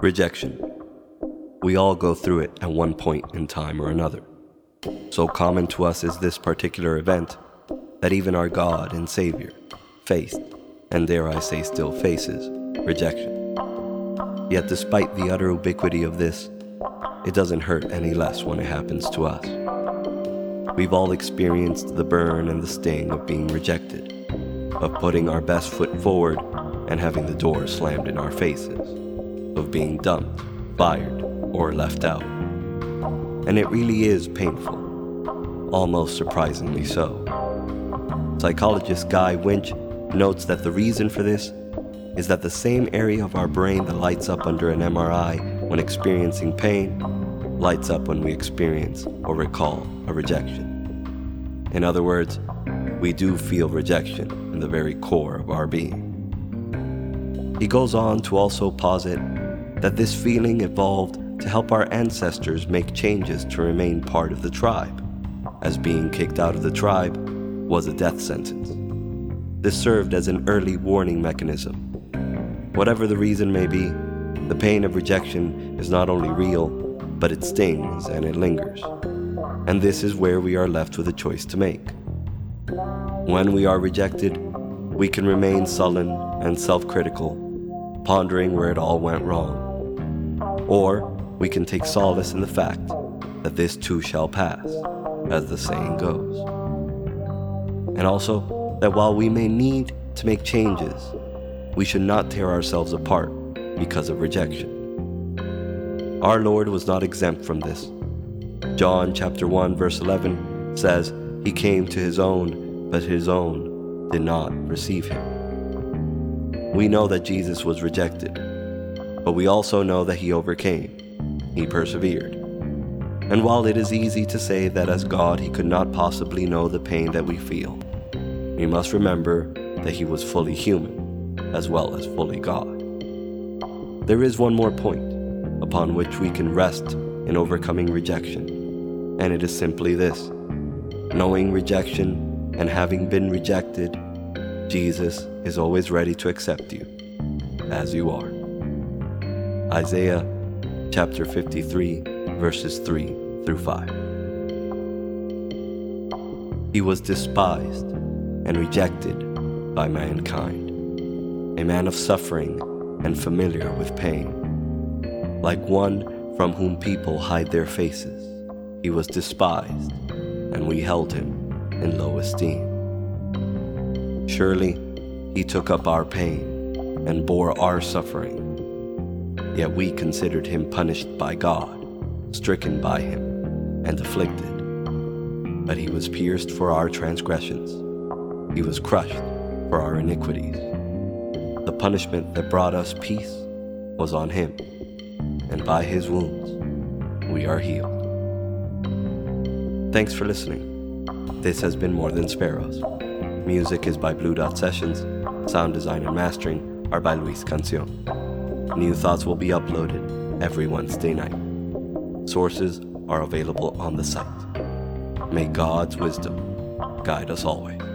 Rejection. We all go through it at one point in time or another. So common to us is this particular event that even our God and Savior faced, and dare I say still faces, rejection. Yet despite the utter ubiquity of this, it doesn't hurt any less when it happens to us. We've all experienced the burn and the sting of being rejected, of putting our best foot forward and having the door slammed in our faces, of being dumped, fired, or left out. And it really is painful, almost surprisingly so. Psychologist Guy Winch notes that the reason for this is that the same area of our brain that lights up under an MRI when experiencing pain lights up when we experience or recall a rejection. In other words, we do feel rejection in the very core of our being. He goes on to also posit that this feeling evolved to help our ancestors make changes to remain part of the tribe, as being kicked out of the tribe was a death sentence. This served as an early warning mechanism. Whatever the reason may be, the pain of rejection is not only real, but it stings and it lingers. And this is where we are left with a choice to make. When we are rejected, we can remain sullen and self critical, pondering where it all went wrong. Or we can take solace in the fact that this too shall pass, as the saying goes and also that while we may need to make changes, we should not tear ourselves apart because of rejection. Our Lord was not exempt from this. John chapter 1 verse 11 says, He came to his own, but his own did not receive him. We know that Jesus was rejected, but we also know that he overcame. He persevered. And while it is easy to say that as God he could not possibly know the pain that we feel, we must remember that he was fully human as well as fully God. There is one more point upon which we can rest in overcoming rejection, and it is simply this knowing rejection and having been rejected, Jesus is always ready to accept you as you are. Isaiah chapter 53, verses 3 through 5. He was despised and rejected by mankind, a man of suffering and familiar with pain. Like one from whom people hide their faces, he was despised, and we held him in low esteem. Surely he took up our pain and bore our suffering, yet we considered him punished by God, stricken by him, and afflicted. But he was pierced for our transgressions he was crushed for our iniquities. The punishment that brought us peace was on him, and by his wounds we are healed. Thanks for listening. This has been More Than Sparrows. Music is by Blue Dot Sessions. Sound design and mastering are by Luis Cancion. New thoughts will be uploaded every Wednesday night. Sources are available on the site. May God's wisdom guide us always.